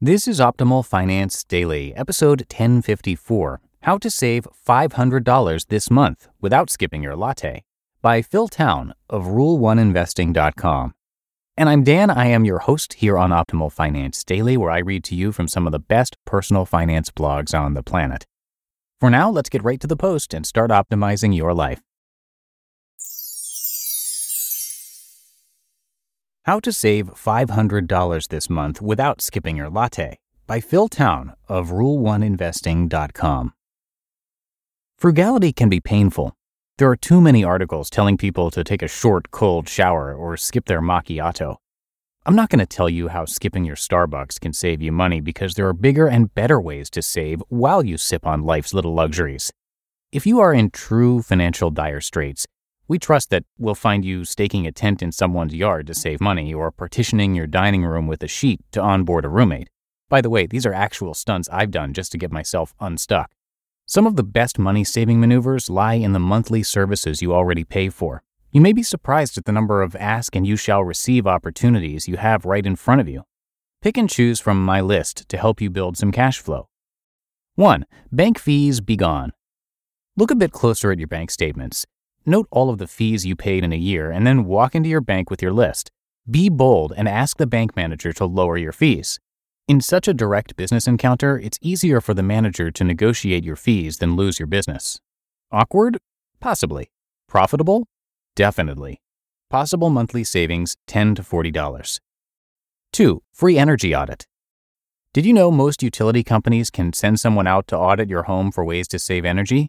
This is Optimal Finance Daily, episode 1054 How to Save $500 This Month Without Skipping Your Latte by Phil Town of Rule1Investing.com. And I'm Dan. I am your host here on Optimal Finance Daily, where I read to you from some of the best personal finance blogs on the planet. For now, let's get right to the post and start optimizing your life. How to Save $500 This Month Without Skipping Your Latte by Phil Town of Rule1Investing.com. Frugality can be painful. There are too many articles telling people to take a short, cold shower or skip their macchiato. I'm not going to tell you how skipping your Starbucks can save you money because there are bigger and better ways to save while you sip on life's little luxuries. If you are in true financial dire straits, we trust that we'll find you staking a tent in someone's yard to save money or partitioning your dining room with a sheet to onboard a roommate. By the way, these are actual stunts I've done just to get myself unstuck. Some of the best money saving maneuvers lie in the monthly services you already pay for. You may be surprised at the number of ask and you shall receive opportunities you have right in front of you. Pick and choose from my list to help you build some cash flow. 1. Bank fees be gone. Look a bit closer at your bank statements. Note all of the fees you paid in a year and then walk into your bank with your list. Be bold and ask the bank manager to lower your fees. In such a direct business encounter, it's easier for the manager to negotiate your fees than lose your business. Awkward? Possibly. Profitable? Definitely. Possible monthly savings 10 to $40. 2. Free energy audit. Did you know most utility companies can send someone out to audit your home for ways to save energy?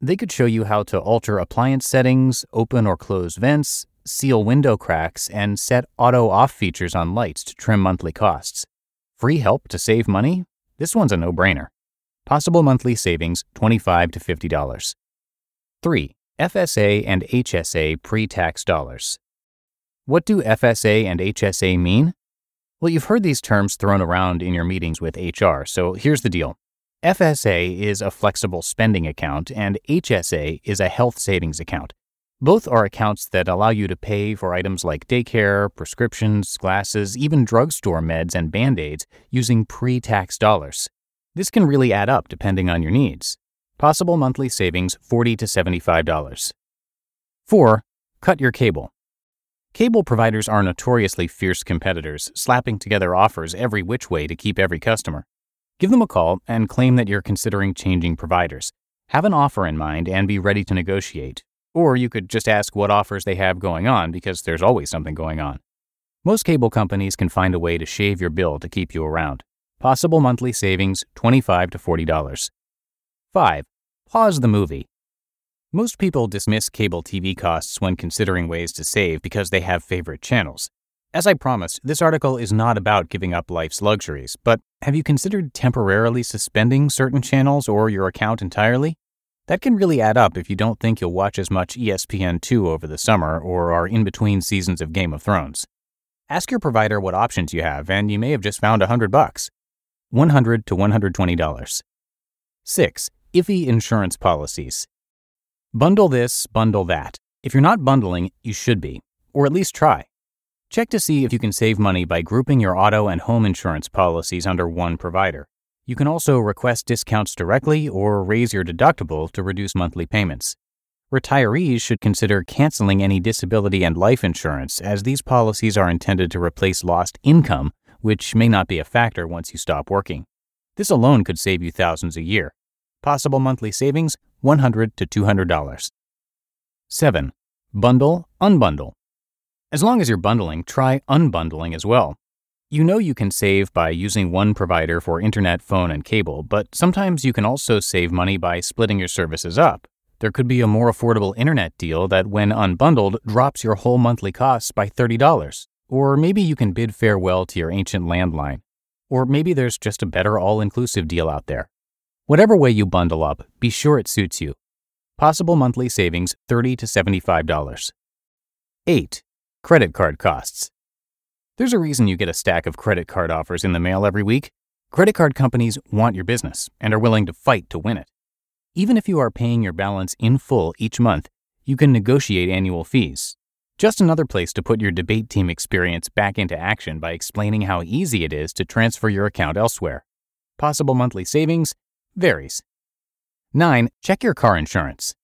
They could show you how to alter appliance settings, open or close vents, seal window cracks, and set auto off features on lights to trim monthly costs. Free help to save money? This one's a no brainer. Possible monthly savings 25 to $50. 3. FSA and HSA pre tax dollars. What do FSA and HSA mean? Well, you've heard these terms thrown around in your meetings with HR, so here's the deal. FSA is a flexible spending account, and HSA is a health savings account. Both are accounts that allow you to pay for items like daycare, prescriptions, glasses, even drugstore meds and band aids using pre tax dollars. This can really add up depending on your needs. Possible monthly savings 40 to $75. 4. Cut your cable. Cable providers are notoriously fierce competitors, slapping together offers every which way to keep every customer. Give them a call and claim that you're considering changing providers. Have an offer in mind and be ready to negotiate. Or you could just ask what offers they have going on because there's always something going on. Most cable companies can find a way to shave your bill to keep you around. Possible monthly savings 25 to $40. 5. Pause the movie. Most people dismiss cable TV costs when considering ways to save because they have favorite channels. As I promised, this article is not about giving up life's luxuries, but have you considered temporarily suspending certain channels or your account entirely? That can really add up if you don't think you'll watch as much ESPN2 over the summer or are in between seasons of Game of Thrones. Ask your provider what options you have, and you may have just found 100 bucks. 100 to $120. 6. Iffy insurance policies. Bundle this, bundle that. If you're not bundling, you should be, or at least try. Check to see if you can save money by grouping your auto and home insurance policies under one provider. You can also request discounts directly or raise your deductible to reduce monthly payments. Retirees should consider canceling any disability and life insurance, as these policies are intended to replace lost income, which may not be a factor once you stop working. This alone could save you thousands a year. Possible monthly savings $100 to $200. 7. Bundle, unbundle. As long as you're bundling, try unbundling as well. You know you can save by using one provider for internet, phone, and cable, but sometimes you can also save money by splitting your services up. There could be a more affordable internet deal that, when unbundled, drops your whole monthly costs by $30. Or maybe you can bid farewell to your ancient landline. Or maybe there's just a better all inclusive deal out there. Whatever way you bundle up, be sure it suits you. Possible monthly savings 30 to $75. 8. Credit card costs. There's a reason you get a stack of credit card offers in the mail every week. Credit card companies want your business and are willing to fight to win it. Even if you are paying your balance in full each month, you can negotiate annual fees. Just another place to put your debate team experience back into action by explaining how easy it is to transfer your account elsewhere. Possible monthly savings varies. 9. Check your car insurance.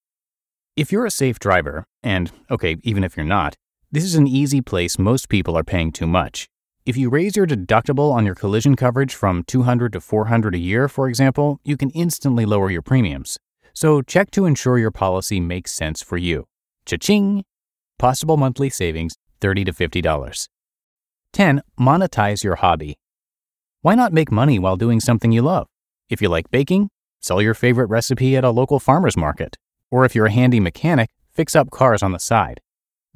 If you're a safe driver, and okay, even if you're not, this is an easy place most people are paying too much. If you raise your deductible on your collision coverage from 200 to 400 a year, for example, you can instantly lower your premiums. So check to ensure your policy makes sense for you. Cha-ching! Possible monthly savings 30 to $50. 10. Monetize your hobby. Why not make money while doing something you love? If you like baking, sell your favorite recipe at a local farmer's market. Or if you're a handy mechanic, fix up cars on the side.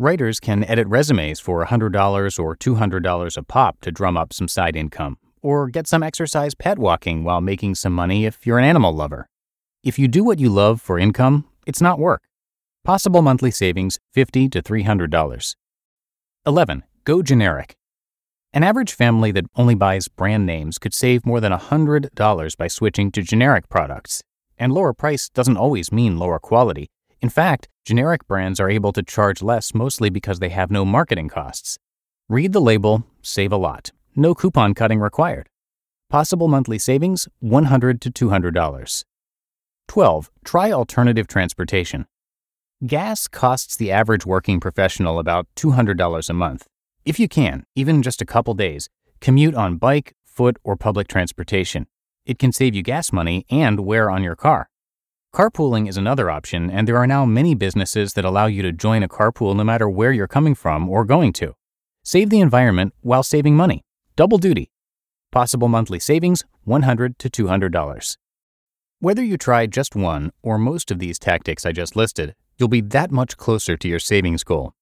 Writers can edit resumes for $100 or $200 a pop to drum up some side income, or get some exercise pet walking while making some money if you're an animal lover. If you do what you love for income, it's not work. Possible monthly savings $50 to $300. 11. Go generic. An average family that only buys brand names could save more than $100 by switching to generic products. And lower price doesn't always mean lower quality. In fact, generic brands are able to charge less mostly because they have no marketing costs. Read the label, save a lot. No coupon cutting required. Possible monthly savings $100 to $200. 12. Try alternative transportation. Gas costs the average working professional about $200 a month. If you can, even just a couple days, commute on bike, foot, or public transportation. It can save you gas money and wear on your car. Carpooling is another option, and there are now many businesses that allow you to join a carpool no matter where you're coming from or going to. Save the environment while saving money. Double duty. Possible monthly savings $100 to $200. Whether you try just one or most of these tactics I just listed, you'll be that much closer to your savings goal.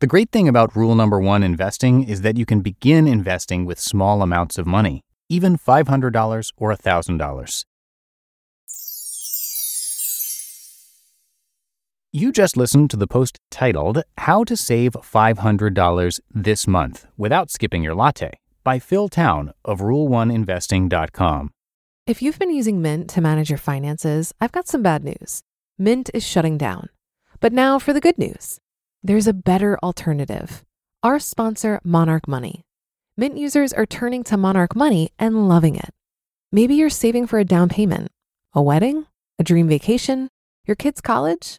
The great thing about rule number one investing is that you can begin investing with small amounts of money, even $500 or $1,000. You just listened to the post titled How to Save $500 This Month Without Skipping Your Latte by Phil Town of Rule1Investing.com. If you've been using Mint to manage your finances, I've got some bad news. Mint is shutting down. But now for the good news there's a better alternative. Our sponsor, Monarch Money. Mint users are turning to Monarch Money and loving it. Maybe you're saving for a down payment, a wedding, a dream vacation, your kid's college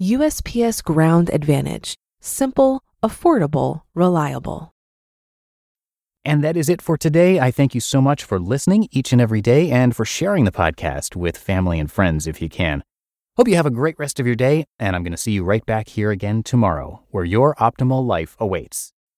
USPS Ground Advantage: simple, affordable, reliable. And that is it for today. I thank you so much for listening each and every day and for sharing the podcast with family and friends if you can. Hope you have a great rest of your day, and I'm going to see you right back here again tomorrow, where your optimal life awaits.